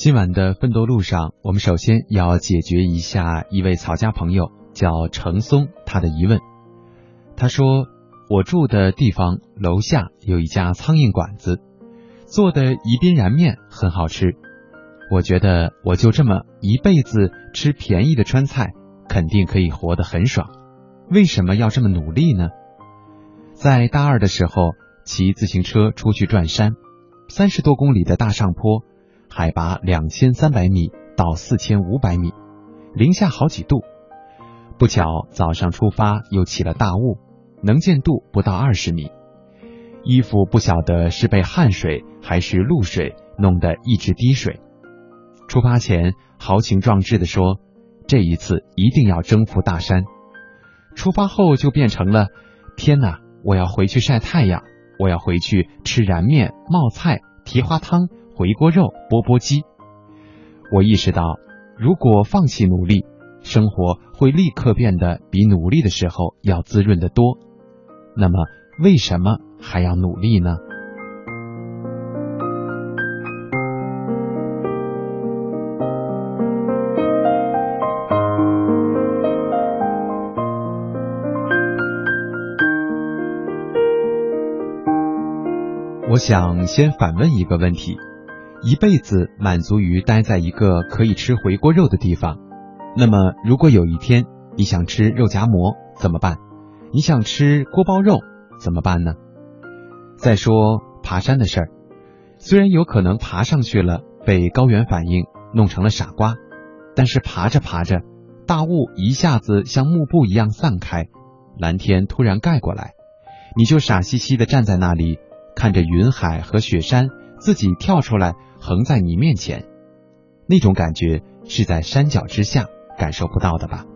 今晚的奋斗路上，我们首先要解决一下一位曹家朋友叫程松他的疑问。他说：“我住的地方楼下有一家苍蝇馆子，做的宜宾燃面很好吃。我觉得我就这么一辈子吃便宜的川菜，肯定可以活得很爽。为什么要这么努力呢？”在大二的时候，骑自行车出去转山，三十多公里的大上坡。海拔两千三百米到四千五百米，零下好几度。不巧早上出发又起了大雾，能见度不到二十米，衣服不晓得是被汗水还是露水弄得一直滴水。出发前豪情壮志的说：“这一次一定要征服大山。”出发后就变成了：“天哪，我要回去晒太阳，我要回去吃燃面、冒菜、蹄花汤。”回锅肉、钵钵鸡，我意识到，如果放弃努力，生活会立刻变得比努力的时候要滋润的多。那么，为什么还要努力呢？我想先反问一个问题。一辈子满足于待在一个可以吃回锅肉的地方，那么如果有一天你想吃肉夹馍怎么办？你想吃锅包肉怎么办呢？再说爬山的事儿，虽然有可能爬上去了被高原反应弄成了傻瓜，但是爬着爬着，大雾一下子像幕布一样散开，蓝天突然盖过来，你就傻兮兮的站在那里，看着云海和雪山自己跳出来。横在你面前，那种感觉是在山脚之下感受不到的吧？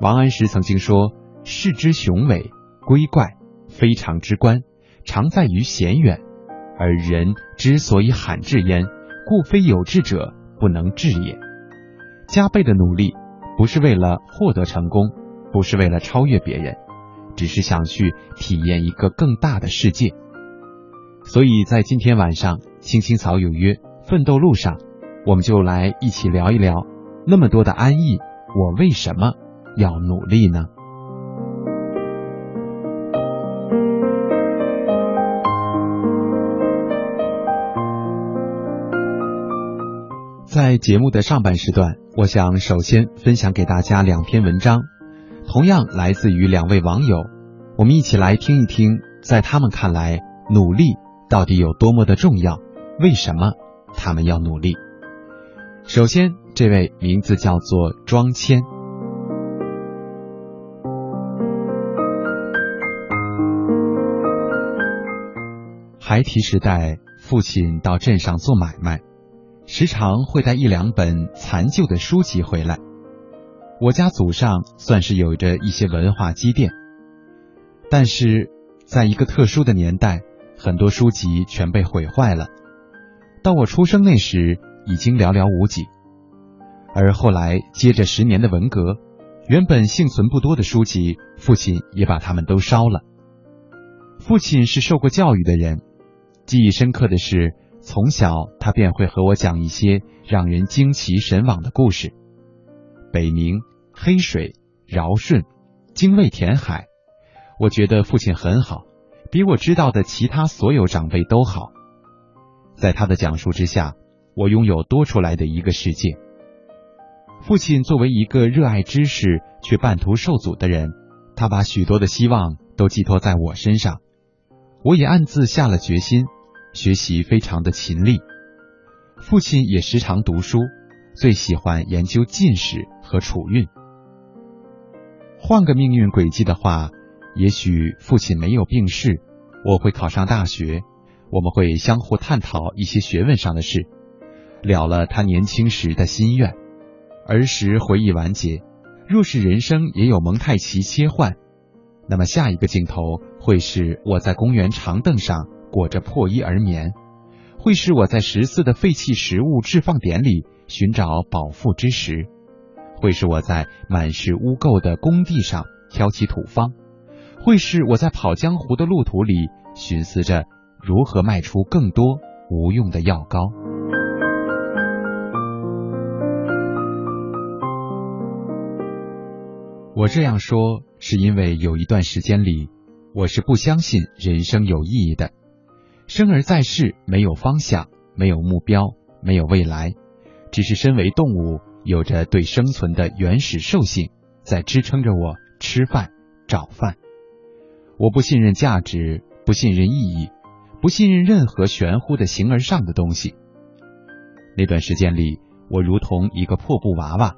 王安石曾经说：“世之雄伟瑰怪，非常之观，常在于险远；而人之所以罕至焉，故非有志者不能至也。”加倍的努力，不是为了获得成功，不是为了超越别人，只是想去体验一个更大的世界。所以在今天晚上。青青草有约，奋斗路上，我们就来一起聊一聊，那么多的安逸，我为什么要努力呢？在节目的上半时段，我想首先分享给大家两篇文章，同样来自于两位网友，我们一起来听一听，在他们看来，努力到底有多么的重要。为什么他们要努力？首先，这位名字叫做庄谦。孩提时代，父亲到镇上做买卖，时常会带一两本残旧的书籍回来。我家祖上算是有着一些文化积淀，但是在一个特殊的年代，很多书籍全被毁坏了。到我出生那时，已经寥寥无几。而后来接着十年的文革，原本幸存不多的书籍，父亲也把它们都烧了。父亲是受过教育的人，记忆深刻的是，从小他便会和我讲一些让人惊奇神往的故事：北冥、黑水、尧舜、精卫填海。我觉得父亲很好，比我知道的其他所有长辈都好。在他的讲述之下，我拥有多出来的一个世界。父亲作为一个热爱知识却半途受阻的人，他把许多的希望都寄托在我身上。我也暗自下了决心，学习非常的勤力。父亲也时常读书，最喜欢研究进士和楚运。换个命运轨迹的话，也许父亲没有病逝，我会考上大学。我们会相互探讨一些学问上的事，了了他年轻时的心愿。儿时回忆完结，若是人生也有蒙太奇切换，那么下一个镜头会是我在公园长凳上裹着破衣而眠，会是我在十四的废弃食物置放点里寻找饱腹之时，会是我在满是污垢的工地上挑起土方，会是我在跑江湖的路途里寻思着。如何卖出更多无用的药膏。我这样说是因为有一段时间里我是不相信人生有意义的生而在世没有方向没有目标没有未来只是身为动物有着对生存的原始兽性在支撑着我吃饭找饭。我不信任价值不信任意义不信任任何玄乎的形而上的东西。那段时间里，我如同一个破布娃娃。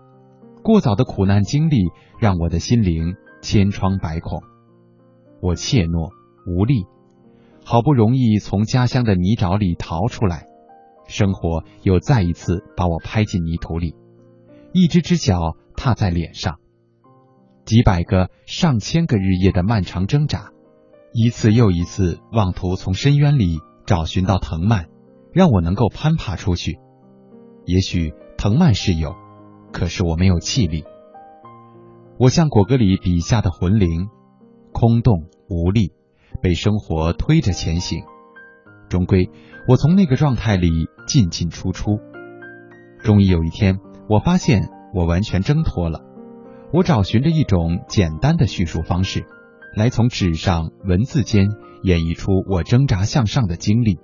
过早的苦难经历让我的心灵千疮百孔，我怯懦无力，好不容易从家乡的泥沼里逃出来，生活又再一次把我拍进泥土里，一只只脚踏在脸上，几百个、上千个日夜的漫长挣扎，一次又一次妄图从深渊里找寻到藤蔓，让我能够攀爬出去。也许藤蔓是有。可是我没有气力，我像果戈里笔下的魂灵，空洞无力，被生活推着前行。终归，我从那个状态里进进出出。终于有一天，我发现我完全挣脱了。我找寻着一种简单的叙述方式，来从纸上文字间演绎出我挣扎向上的经历。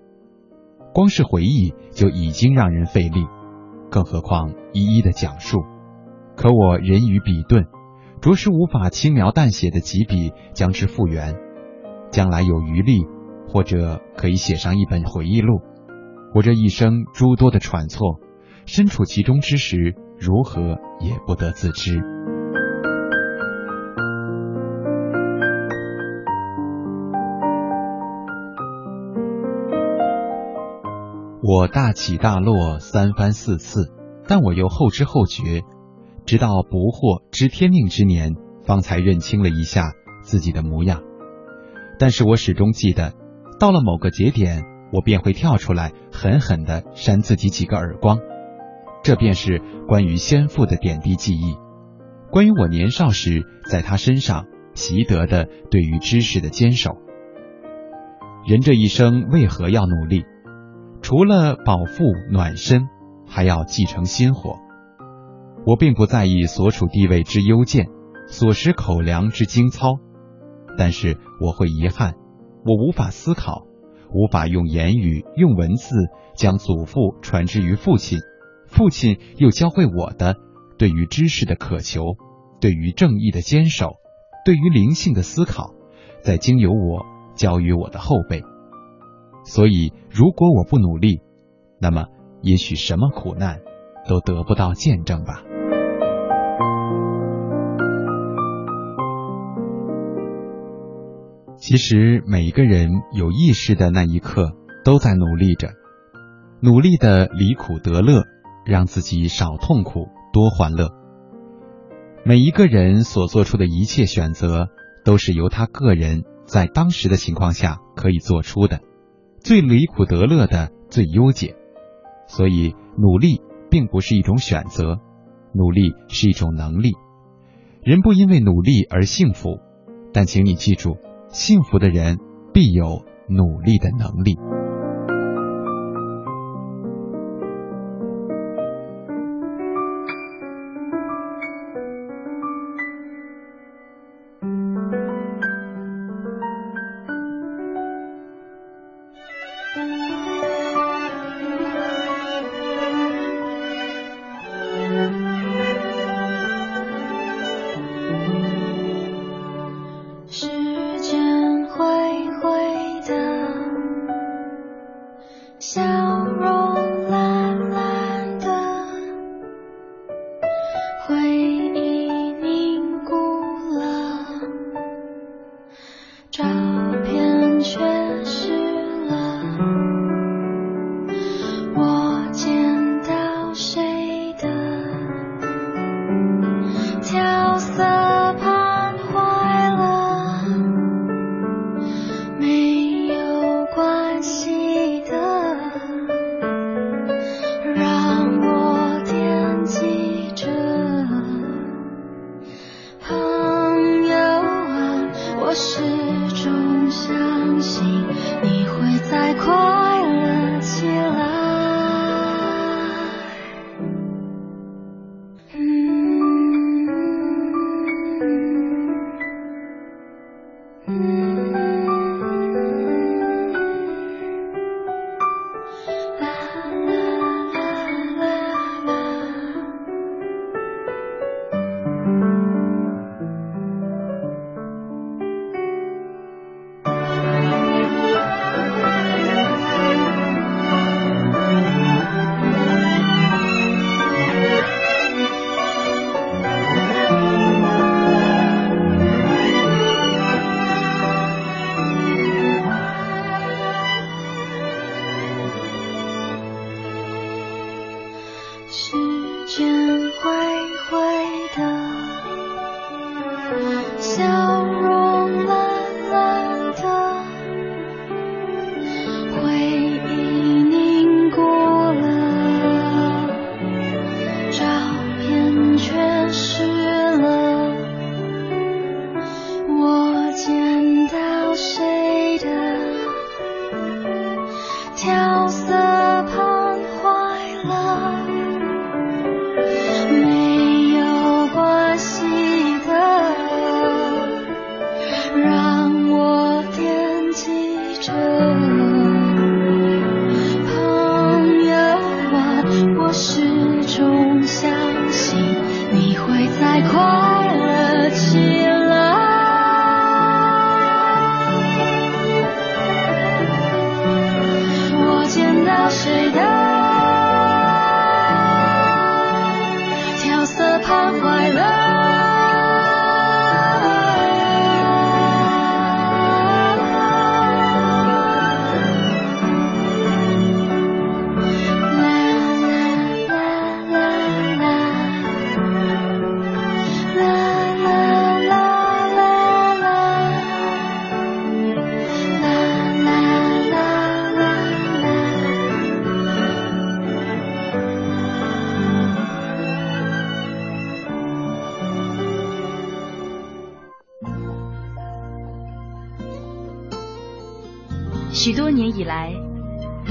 光是回忆就已经让人费力。更何况一一的讲述，可我人语笔钝，着实无法轻描淡写的几笔将之复原。将来有余力，或者可以写上一本回忆录。我这一生诸多的喘错，身处其中之时，如何也不得自知。我大起大落三番四次，但我又后知后觉，直到不惑知天命之年，方才认清了一下自己的模样。但是我始终记得，到了某个节点，我便会跳出来，狠狠的扇自己几个耳光。这便是关于先父的点滴记忆，关于我年少时在他身上习得的对于知识的坚守。人这一生为何要努力？除了饱腹暖身，还要继承薪火。我并不在意所处地位之优贱，所食口粮之精操，但是我会遗憾，我无法思考，无法用言语、用文字将祖父传之于父亲，父亲又教会我的对于知识的渴求，对于正义的坚守，对于灵性的思考，在经由我教于我的后辈。所以，如果我不努力，那么也许什么苦难都得不到见证吧。其实，每一个人有意识的那一刻，都在努力着，努力的离苦得乐，让自己少痛苦多欢乐。每一个人所做出的一切选择，都是由他个人在当时的情况下可以做出的。最离苦得乐的最优解，所以努力并不是一种选择，努力是一种能力。人不因为努力而幸福，但请你记住，幸福的人必有努力的能力。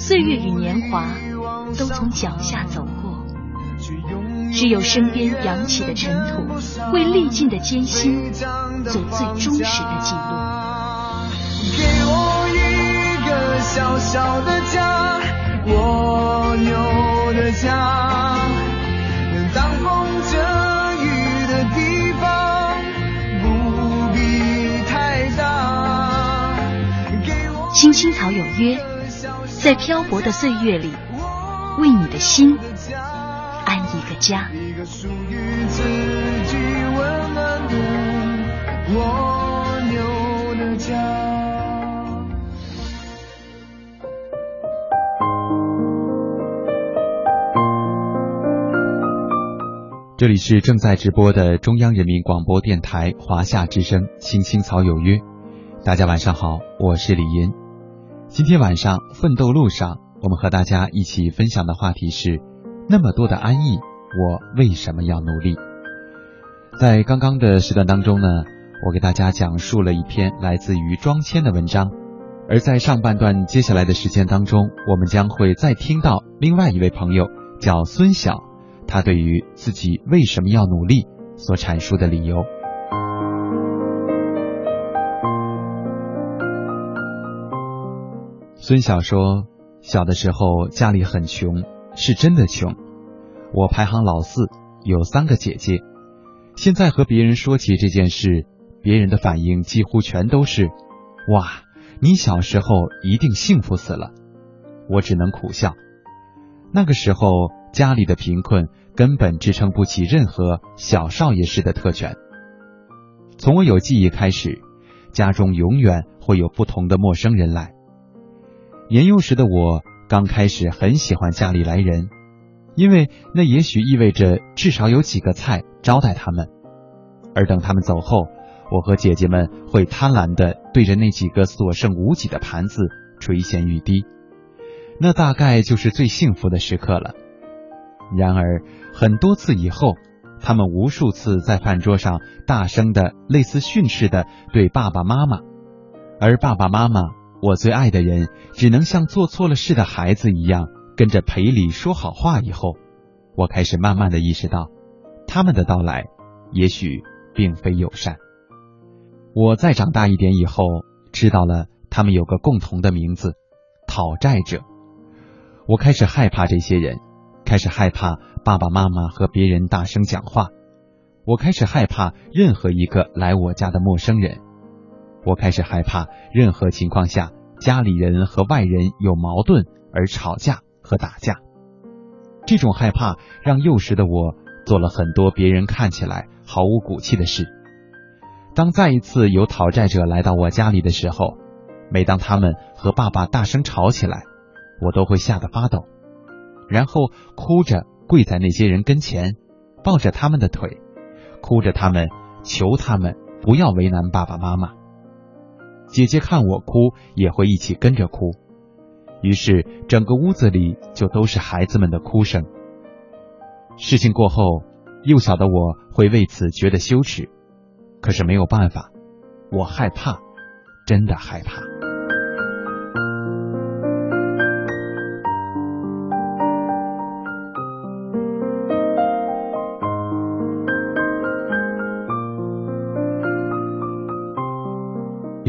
岁月与年华都从脚下走过，只有身边扬起的尘土，为历尽的艰辛做最忠实的记录。给我一个小小的家，蜗牛的家，能挡风遮雨的地方，不必太大。青青草有约。在漂泊的岁月里，为你的心安一个家。这里是正在直播的中央人民广播电台华夏之声《青青草有约》，大家晚上好，我是李银。今天晚上奋斗路上，我们和大家一起分享的话题是：那么多的安逸，我为什么要努力？在刚刚的时段当中呢，我给大家讲述了一篇来自于庄谦的文章，而在上半段接下来的时间当中，我们将会再听到另外一位朋友叫孙晓，他对于自己为什么要努力所阐述的理由。孙晓说：“小的时候家里很穷，是真的穷。我排行老四，有三个姐姐。现在和别人说起这件事，别人的反应几乎全都是：‘哇，你小时候一定幸福死了。’我只能苦笑。那个时候家里的贫困根本支撑不起任何小少爷式的特权。从我有记忆开始，家中永远会有不同的陌生人来。”年幼时的我刚开始很喜欢家里来人，因为那也许意味着至少有几个菜招待他们。而等他们走后，我和姐姐们会贪婪的对着那几个所剩无几的盘子垂涎欲滴，那大概就是最幸福的时刻了。然而很多次以后，他们无数次在饭桌上大声的类似训斥的对爸爸妈妈，而爸爸妈妈。我最爱的人只能像做错了事的孩子一样跟着赔礼说好话。以后，我开始慢慢的意识到，他们的到来也许并非友善。我再长大一点以后，知道了他们有个共同的名字——讨债者。我开始害怕这些人，开始害怕爸爸妈妈和别人大声讲话，我开始害怕任何一个来我家的陌生人，我开始害怕任何情况下家里人和外人有矛盾而吵架和打架。这种害怕让幼时的我做了很多别人看起来毫无骨气的事。当再一次有讨债者来到我家里的时候，每当他们和爸爸大声吵起来，我都会吓得发抖，然后哭着跪在那些人跟前，抱着他们的腿，哭着他们求他们不要为难爸爸妈妈。姐姐看我哭也会一起跟着哭，于是整个屋子里就都是孩子们的哭声。事情过后，幼小的我会为此觉得羞耻，可是没有办法，我害怕，真的害怕。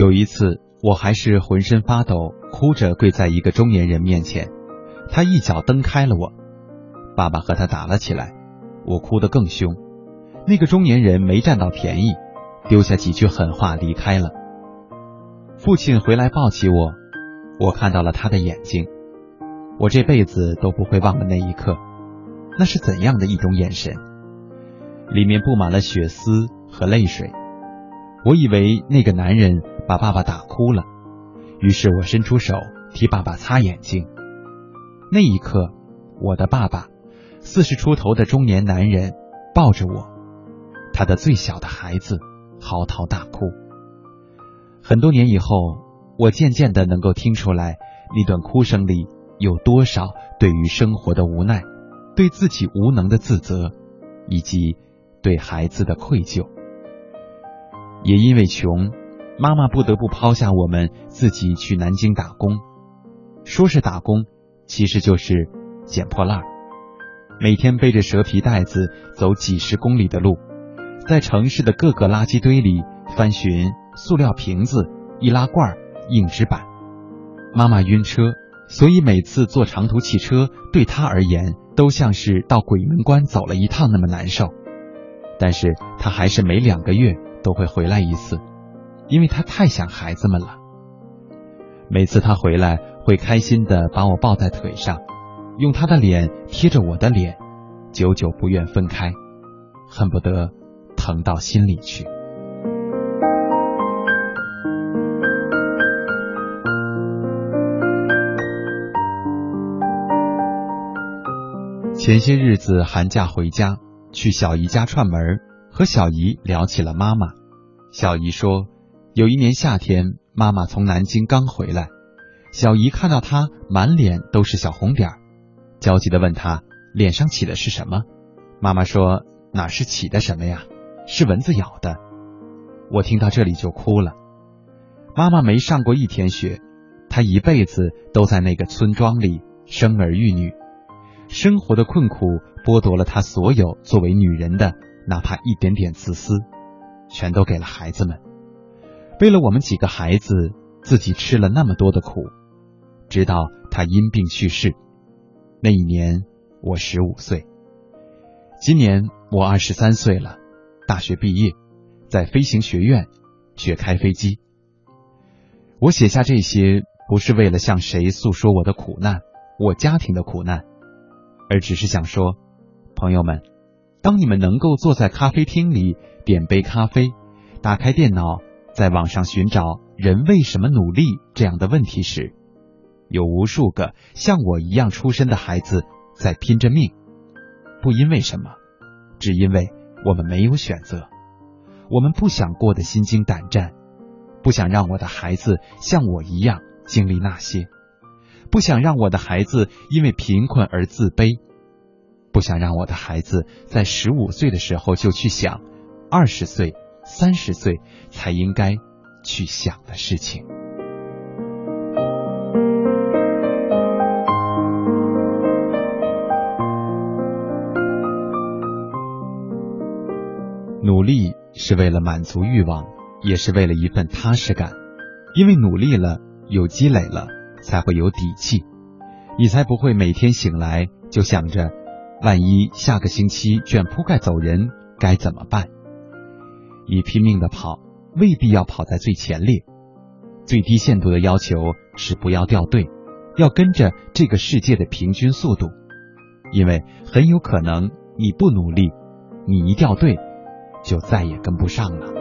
有一次，我还是浑身发抖，哭着跪在一个中年人面前，他一脚蹬开了我，爸爸和他打了起来，我哭得更凶。那个中年人没占到便宜，丢下几句狠话离开了。父亲回来抱起我，我看到了他的眼睛，我这辈子都不会忘了那一刻，那是怎样的一种眼神，里面布满了血丝和泪水。我以为那个男人。把爸爸打哭了，于是我伸出手替爸爸擦眼睛。那一刻，我的爸爸，四十出头的中年男人，抱着我，他的最小的孩子嚎啕大哭。很多年以后，我渐渐的能够听出来，那段哭声里有多少对于生活的无奈，对自己无能的自责，以及对孩子的愧疚。也因为穷。妈妈不得不抛下我们，自己去南京打工。说是打工，其实就是捡破烂。每天背着蛇皮袋子走几十公里的路，在城市的各个垃圾堆里翻寻塑料瓶子、易拉罐、硬纸板。妈妈晕车，所以每次坐长途汽车对她而言都像是到鬼门关走了一趟那么难受。但是她还是每两个月都会回来一次。因为他太想孩子们了，每次他回来会开心的把我抱在腿上，用他的脸贴着我的脸，久久不愿分开，恨不得疼到心里去。前些日子寒假回家，去小姨家串门，和小姨聊起了妈妈。小姨说。有一年夏天，妈妈从南京刚回来，小姨看到她满脸都是小红点儿，焦急的问她脸上起的是什么。妈妈说哪是起的什么呀，是蚊子咬的。我听到这里就哭了。妈妈没上过一天学，她一辈子都在那个村庄里生儿育女，生活的困苦剥夺了她所有作为女人的哪怕一点点自私，全都给了孩子们。为了我们几个孩子，自己吃了那么多的苦，直到他因病去世。那一年我十五岁，今年我二十三岁了，大学毕业，在飞行学院学开飞机。我写下这些，不是为了向谁诉说我的苦难，我家庭的苦难，而只是想说，朋友们，当你们能够坐在咖啡厅里点杯咖啡，打开电脑。在网上寻找“人为什么努力”这样的问题时，有无数个像我一样出身的孩子在拼着命，不因为什么，只因为我们没有选择，我们不想过得心惊胆战，不想让我的孩子像我一样经历那些，不想让我的孩子因为贫困而自卑，不想让我的孩子在十五岁的时候就去想二十岁。三十岁才应该去想的事情。努力是为了满足欲望，也是为了一份踏实感。因为努力了，有积累了，才会有底气，你才不会每天醒来就想着万一下个星期卷铺盖走人，该怎么办？你拼命的跑，未必要跑在最前列。最低限度的要求是不要掉队，要跟着这个世界的平均速度，因为很有可能你不努力，你一掉队，就再也跟不上了。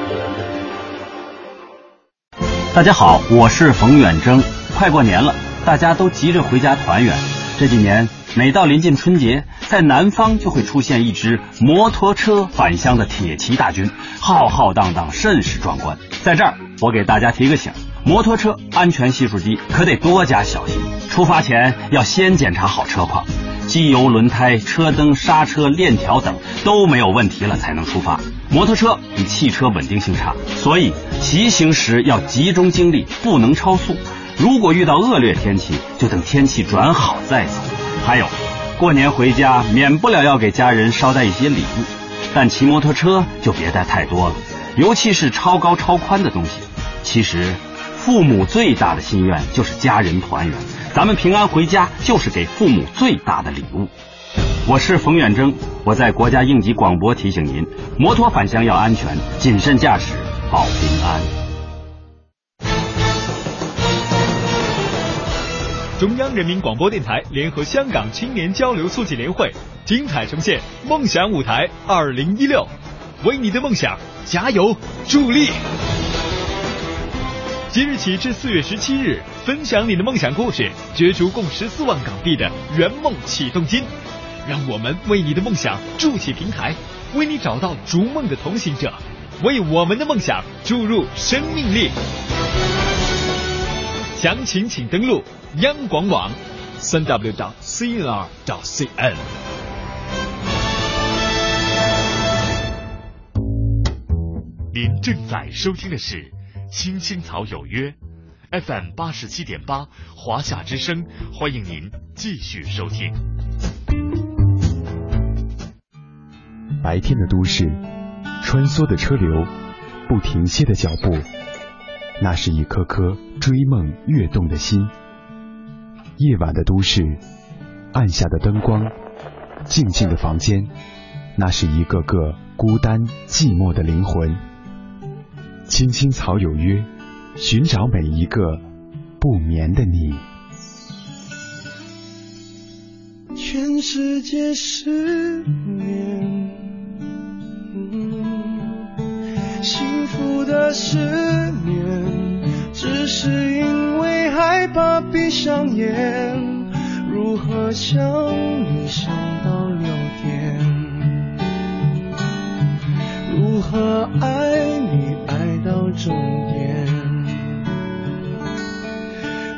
大家好，我是冯远征。快过年了，大家都急着回家团圆。这几年每到临近春节，在南方就会出现一支摩托车返乡的铁骑大军，浩浩荡荡，甚是壮观。在这儿，我给大家提个醒：摩托车安全系数低，可得多加小心。出发前要先检查好车况，机油、轮胎、车灯、刹车、链条等都没有问题了才能出发。摩托车比汽车稳定性差，所以骑行时要集中精力，不能超速。如果遇到恶劣天气，就等天气转好再走。还有，过年回家免不了要给家人捎带一些礼物，但骑摩托车就别带太多了，尤其是超高超宽的东西。其实，父母最大的心愿就是家人团圆，咱们平安回家就是给父母最大的礼物。我是冯远征，我在国家应急广播提醒您：摩托返乡要安全，谨慎驾驶保平安。中央人民广播电台联合香港青年交流促进联会精彩呈现《梦想舞台二零一六》，为你的梦想加油助力。即日起至四月十七日，分享你的梦想故事，角逐共十四万港币的圆梦启动金。让我们为你的梦想筑起平台，为你找到逐梦的同行者，为我们的梦想注入生命力。详情请登录央广网，三 w 到 cnr 到 cn。您正在收听的是《青青草有约》，FM 八十七点八，华夏之声，欢迎您继续收听。白天的都市，穿梭的车流，不停歇的脚步，那是一颗颗追梦跃动的心。夜晚的都市，暗下的灯光，静静的房间，那是一个个孤单寂寞的灵魂。青青草有约，寻找每一个不眠的你。全世界失眠。幸福的失眠，只是因为害怕闭上眼。如何想你想到六点？如何爱你终点？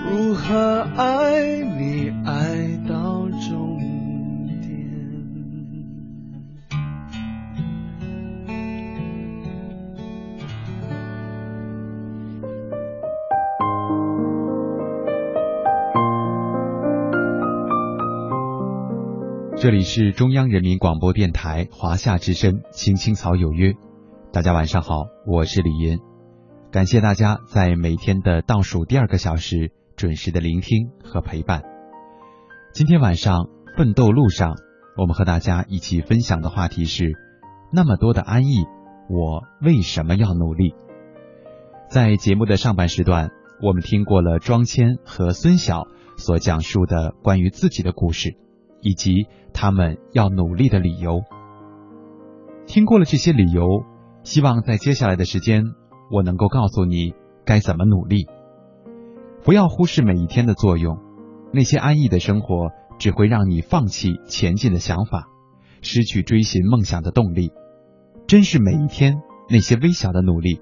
如何爱你爱到终点？这里是中央人民广播电台华夏之声《青青草有约》，大家晚上好，我是李岩，感谢大家在每天的倒数第二个小时准时的聆听和陪伴。今天晚上奋斗路上，我们和大家一起分享的话题是：那么多的安逸，我为什么要努力？在节目的上半时段，我们听过了庄谦和孙晓所讲述的关于自己的故事。以及他们要努力的理由。听过了这些理由，希望在接下来的时间，我能够告诉你该怎么努力。不要忽视每一天的作用，那些安逸的生活只会让你放弃前进的想法，失去追寻梦想的动力。珍视每一天那些微小的努力，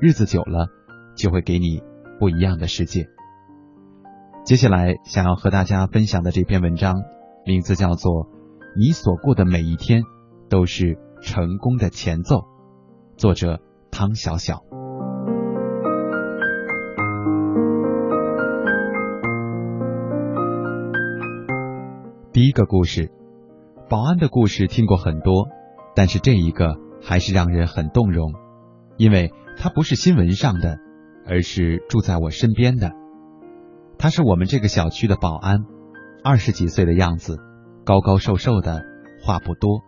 日子久了就会给你不一样的世界。接下来想要和大家分享的这篇文章。名字叫做《你所过的每一天都是成功的前奏》，作者汤小小。第一个故事，保安的故事听过很多，但是这一个还是让人很动容，因为他不是新闻上的，而是住在我身边的。他是我们这个小区的保安。二十几岁的样子，高高瘦瘦的，话不多，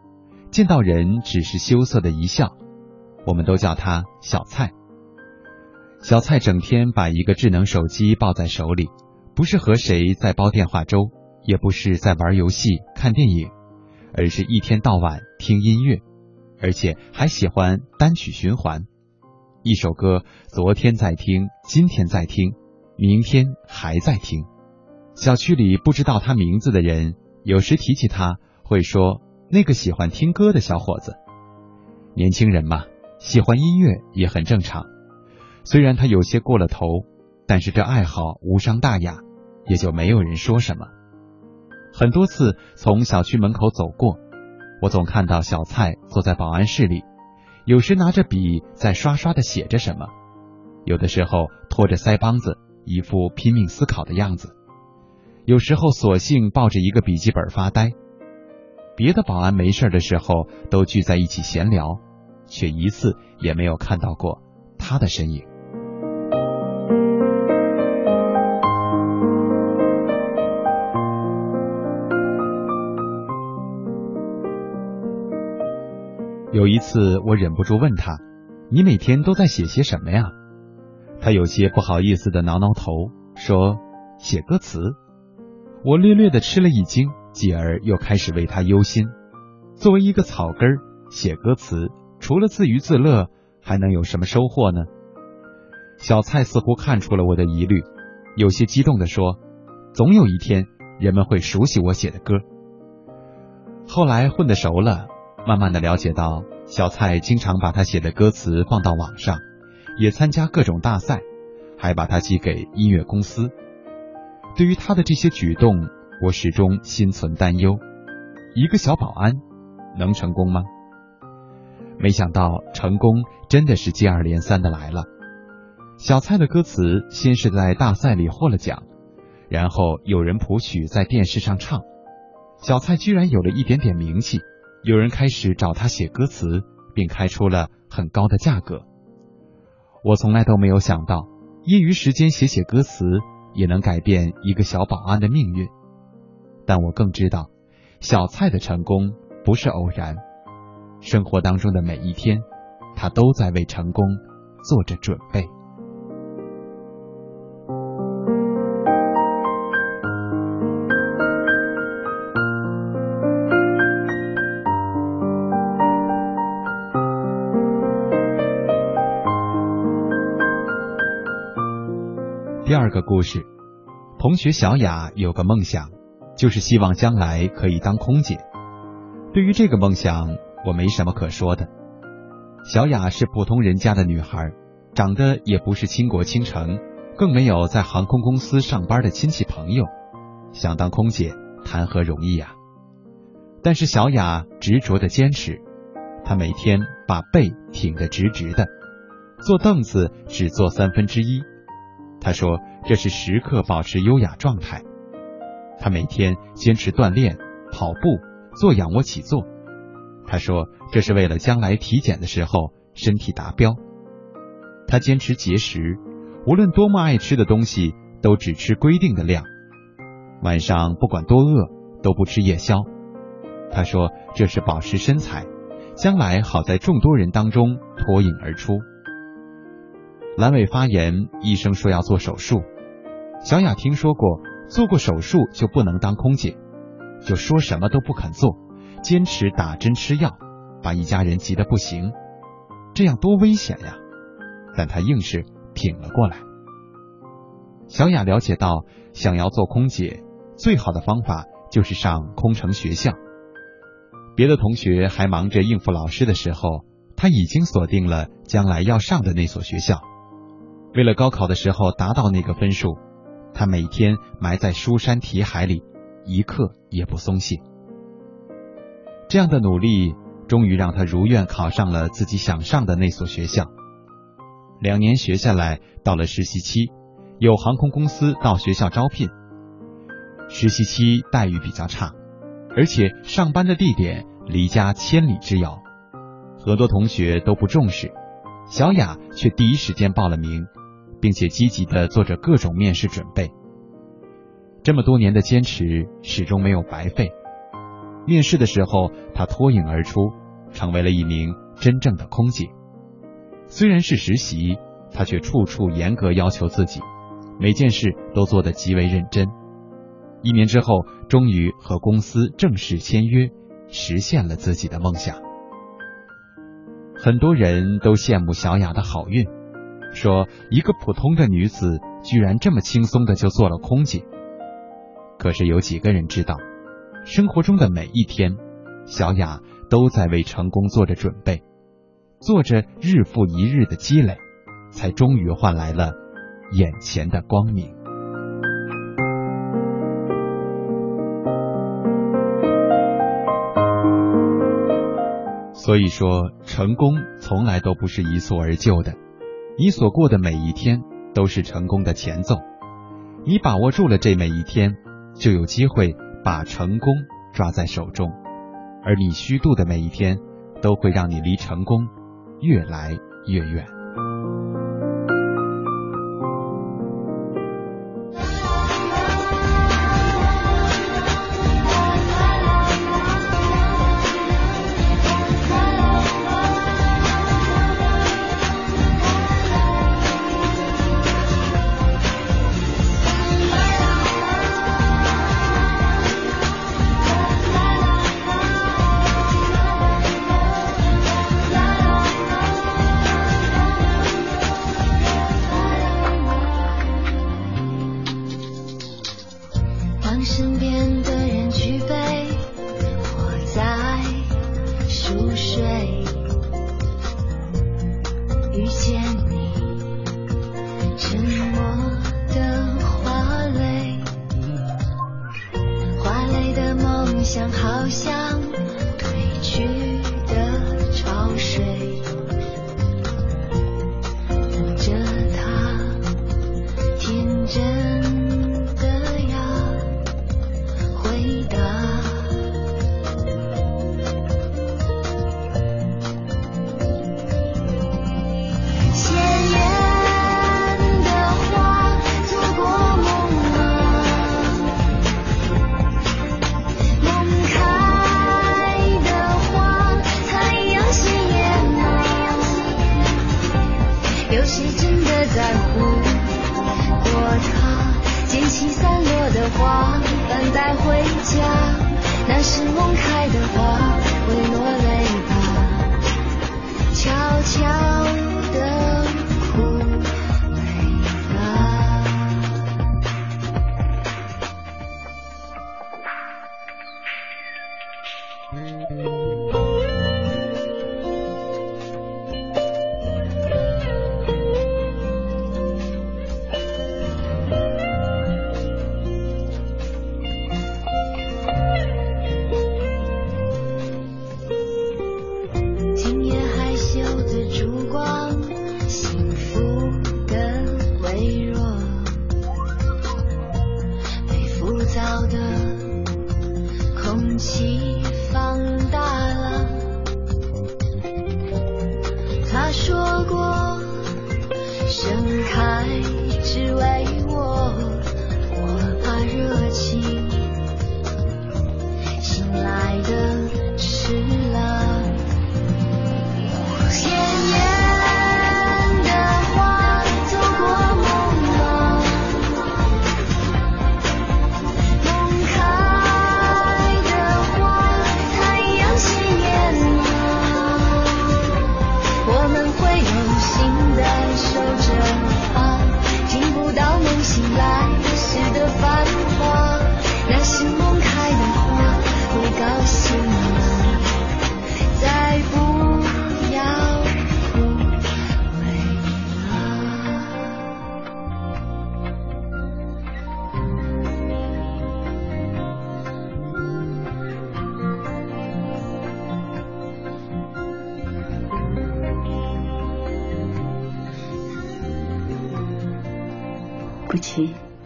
见到人只是羞涩的一笑。我们都叫他小蔡。小蔡整天把一个智能手机抱在手里，不是和谁在煲电话粥，也不是在玩游戏、看电影，而是一天到晚听音乐，而且还喜欢单曲循环。一首歌，昨天在听，今天在听，明天还在听。小区里不知道他名字的人有时提起他，会说那个喜欢听歌的小伙子。年轻人嘛，喜欢音乐也很正常。虽然他有些过了头，但是这爱好无伤大雅，也就没有人说什么。很多次从小区门口走过，我总看到小蔡坐在保安室里，有时拿着笔在刷刷的写着什么，有的时候拖着腮帮子，一副拼命思考的样子；有时候索性抱着一个笔记本发呆。别的保安没事的时候都聚在一起闲聊。却一次也没有看到过他的身影。有一次，我忍不住问他：“你每天都在写些什么呀？”他有些不好意思的挠挠头，说：“写歌词。”我略略的吃了一惊，继而又开始为他忧心。作为一个草根儿，写歌词。除了自娱自乐，还能有什么收获呢？小蔡似乎看出了我的疑虑，有些激动的说：“总有一天，人们会熟悉我写的歌。”后来混得熟了，慢慢的了解到，小蔡经常把他写的歌词放到网上，也参加各种大赛，还把他寄给音乐公司。对于他的这些举动，我始终心存担忧。一个小保安，能成功吗？没想到成功真的是接二连三的来了。小蔡的歌词先是在大赛里获了奖，然后有人谱曲在电视上唱，小蔡居然有了一点点名气，有人开始找他写歌词，并开出了很高的价格。我从来都没有想到，业余时间写写歌词也能改变一个小保安的命运，但我更知道，小蔡的成功不是偶然。生活当中的每一天，他都在为成功做着准备。二个故事，同学小雅有个梦想，就是希望将来可以当空姐。对于这个梦想，我没什么可说的。小雅是普通人家的女孩，长得也不是倾国倾城，更没有在航空公司上班的亲戚朋友，想当空姐谈何容易呀！但是小雅执着的坚持，她每天把背挺得直直的，坐凳子只坐三分之一。她说这是时刻保持优雅状态。他每天坚持锻炼，跑步，做仰卧起坐。他说：“这是为了将来体检的时候身体达标。”他坚持节食，无论多么爱吃的东西都只吃规定的量。晚上不管多饿都不吃夜宵。他说：“这是保持身材，将来好在众多人当中脱颖而出。”阑尾发炎，医生说要做手术。小雅听说过，做过手术就不能当空姐，就说什么都不肯做。坚持打针吃药，把一家人急得不行，这样多危险呀！但她硬是挺了过来。小雅了解到，想要做空姐，最好的方法就是上空乘学校。别的同学还忙着应付老师的时候，他已经锁定了将来要上的那所学校。为了高考的时候达到那个分数，他每天埋在书山题海里，一刻也不松懈。这样的努力，终于让他如愿考上了自己想上的那所学校。两年学下来，到了实习期，有航空公司到学校招聘。实习期待遇比较差，而且上班的地点离家千里之遥，很多同学都不重视。小雅却第一时间报了名，并且积极的做着各种面试准备。这么多年的坚持，始终没有白费。面试的时候，他脱颖而出，成为了一名真正的空姐。虽然是实习，他却处处严格要求自己，每件事都做得极为认真。一年之后，终于和公司正式签约，实现了自己的梦想。很多人都羡慕小雅的好运，说一个普通的女子居然这么轻松的就做了空姐。可是有几个人知道？生活中的每一天，小雅都在为成功做着准备，做着日复一日的积累，才终于换来了眼前的光明。所以说，成功从来都不是一蹴而就的。你所过的每一天都是成功的前奏。你把握住了这每一天，就有机会把成功抓在手中。而你虚度的每一天，都会让你离成功越来越远。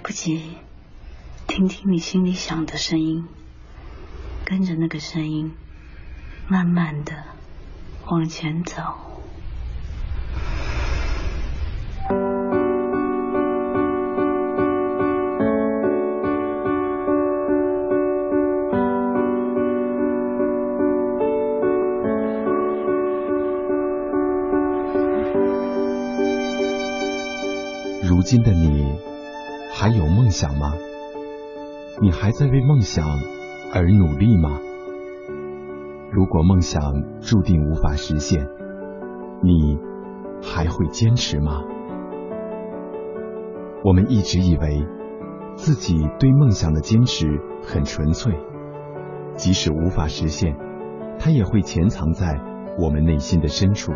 不急，听听你心里想的声音，跟着那个声音，慢慢的往前走。如今的你，还有梦想吗？你还在为梦想而努力吗？如果梦想注定无法实现，你还会坚持吗？我们一直以为自己对梦想的坚持很纯粹，即使无法实现，它也会潜藏在我们内心的深处。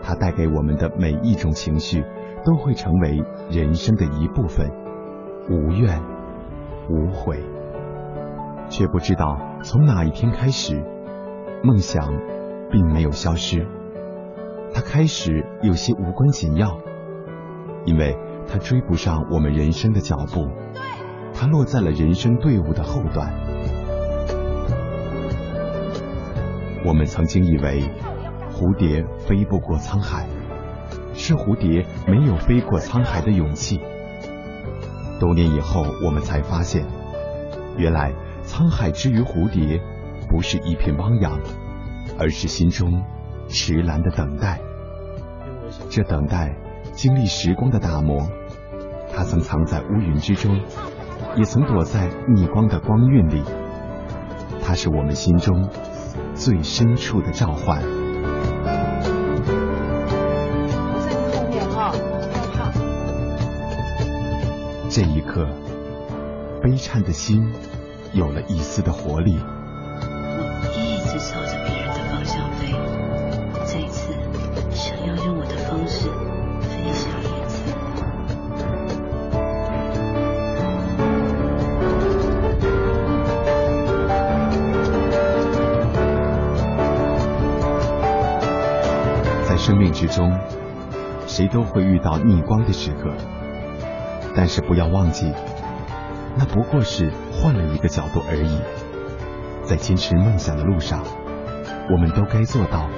它带给我们的每一种情绪，都会成为人生的一部分，无怨无悔。却不知道从哪一天开始，梦想并没有消失，它开始有些无关紧要，因为它追不上我们人生的脚步，它落在了人生队伍的后段。我们曾经以为蝴蝶飞不过沧海，是蝴蝶没有飞过沧海的勇气。多年以后，我们才发现，原来沧海之于蝴蝶，不是一片汪洋，而是心中迟来的等待。这等待经历时光的打磨，它曾藏在乌云之中，也曾躲在逆光的光晕里。它是我们心中。最深处的召唤。这一刻，悲颤的心有了一丝的活力。我一直朝着别人的方向飞，这一次想要用我的方式飞翔一次。在生命之中，谁都会遇到逆光的时刻，但是不要忘记，那不过是换了一个角度而已。在坚持梦想的路上，我们都该做到，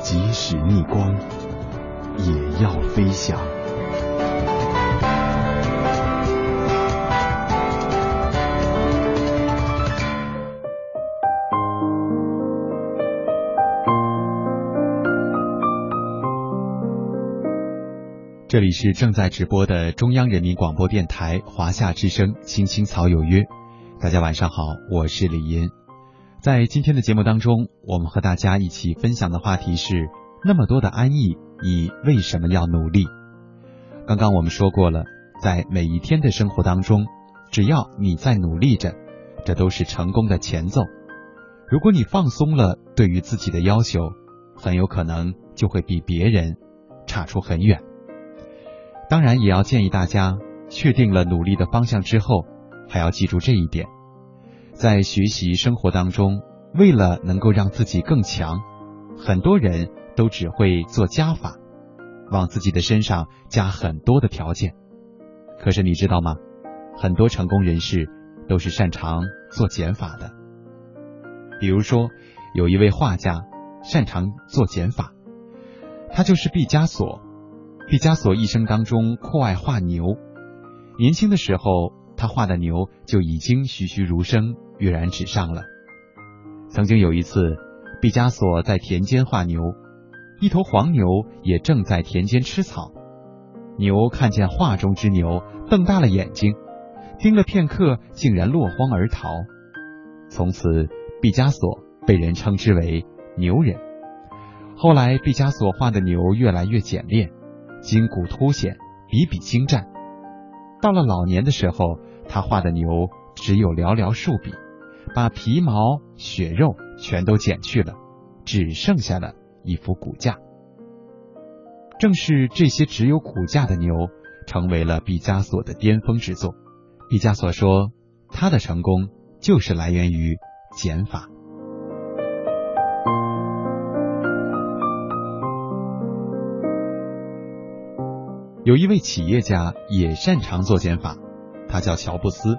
即使逆光，也要飞翔。这里是正在直播的中央人民广播电台华夏之声《青青草有约》，大家晚上好，我是李岩。在今天的节目当中，我们和大家一起分享的话题是：那么多的安逸，你为什么要努力？刚刚我们说过了，在每一天的生活当中，只要你在努力着，这都是成功的前奏。如果你放松了对于自己的要求，很有可能就会比别人差出很远。当然，也要建议大家确定了努力的方向之后，还要记住这一点：在学习生活当中，为了能够让自己更强，很多人都只会做加法，往自己的身上加很多的条件。可是你知道吗？很多成功人士都是擅长做减法的。比如说，有一位画家擅长做减法，他就是毕加索。毕加索一生当中酷爱画牛，年轻的时候他画的牛就已经栩栩如生、跃然纸上了。曾经有一次，毕加索在田间画牛，一头黄牛也正在田间吃草。牛看见画中之牛，瞪大了眼睛，盯了片刻，竟然落荒而逃。从此，毕加索被人称之为“牛人”。后来，毕加索画的牛越来越简练。筋骨凸显，比比精湛。到了老年的时候，他画的牛只有寥寥数笔，把皮毛、血肉全都剪去了，只剩下了一副骨架。正是这些只有骨架的牛，成为了毕加索的巅峰之作。毕加索说，他的成功就是来源于减法。有一位企业家也擅长做减法，他叫乔布斯。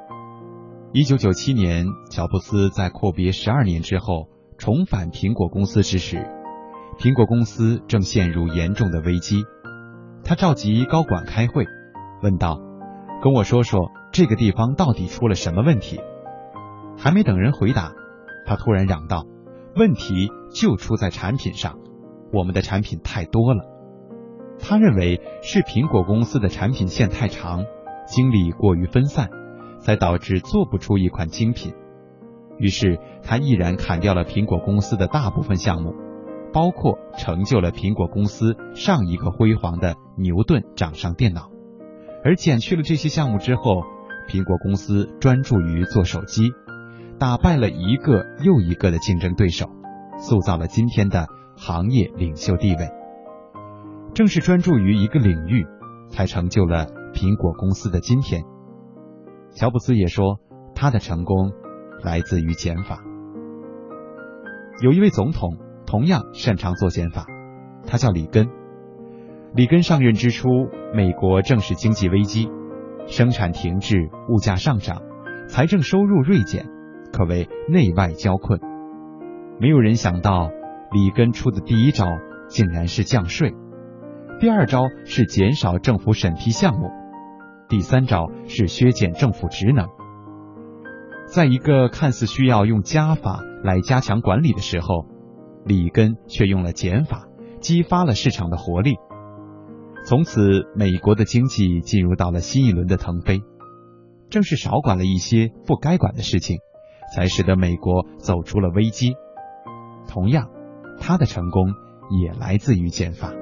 一九九七年，乔布斯在阔别十二年之后重返苹果公司之时，苹果公司正陷入严重的危机。他召集高管开会，问道：“跟我说说这个地方到底出了什么问题？”还没等人回答，他突然嚷道：“问题就出在产品上，我们的产品太多了。”他认为是苹果公司的产品线太长，精力过于分散，才导致做不出一款精品。于是他毅然砍掉了苹果公司的大部分项目，包括成就了苹果公司上一个辉煌的牛顿掌上电脑。而减去了这些项目之后，苹果公司专注于做手机，打败了一个又一个的竞争对手，塑造了今天的行业领袖地位。正是专注于一个领域，才成就了苹果公司的今天。乔布斯也说，他的成功来自于减法。有一位总统同样擅长做减法，他叫里根。里根上任之初，美国正是经济危机，生产停滞，物价上涨，财政收入锐减，可谓内外交困。没有人想到，里根出的第一招竟然是降税，第二招是减少政府审批项目，第三招是削减政府职能。在一个看似需要用加法来加强管理的时候，里根却用了减法，激发了市场的活力。从此，美国的经济进入到了新一轮的腾飞。正是少管了一些不该管的事情，才使得美国走出了危机。同样，他的成功也来自于减法。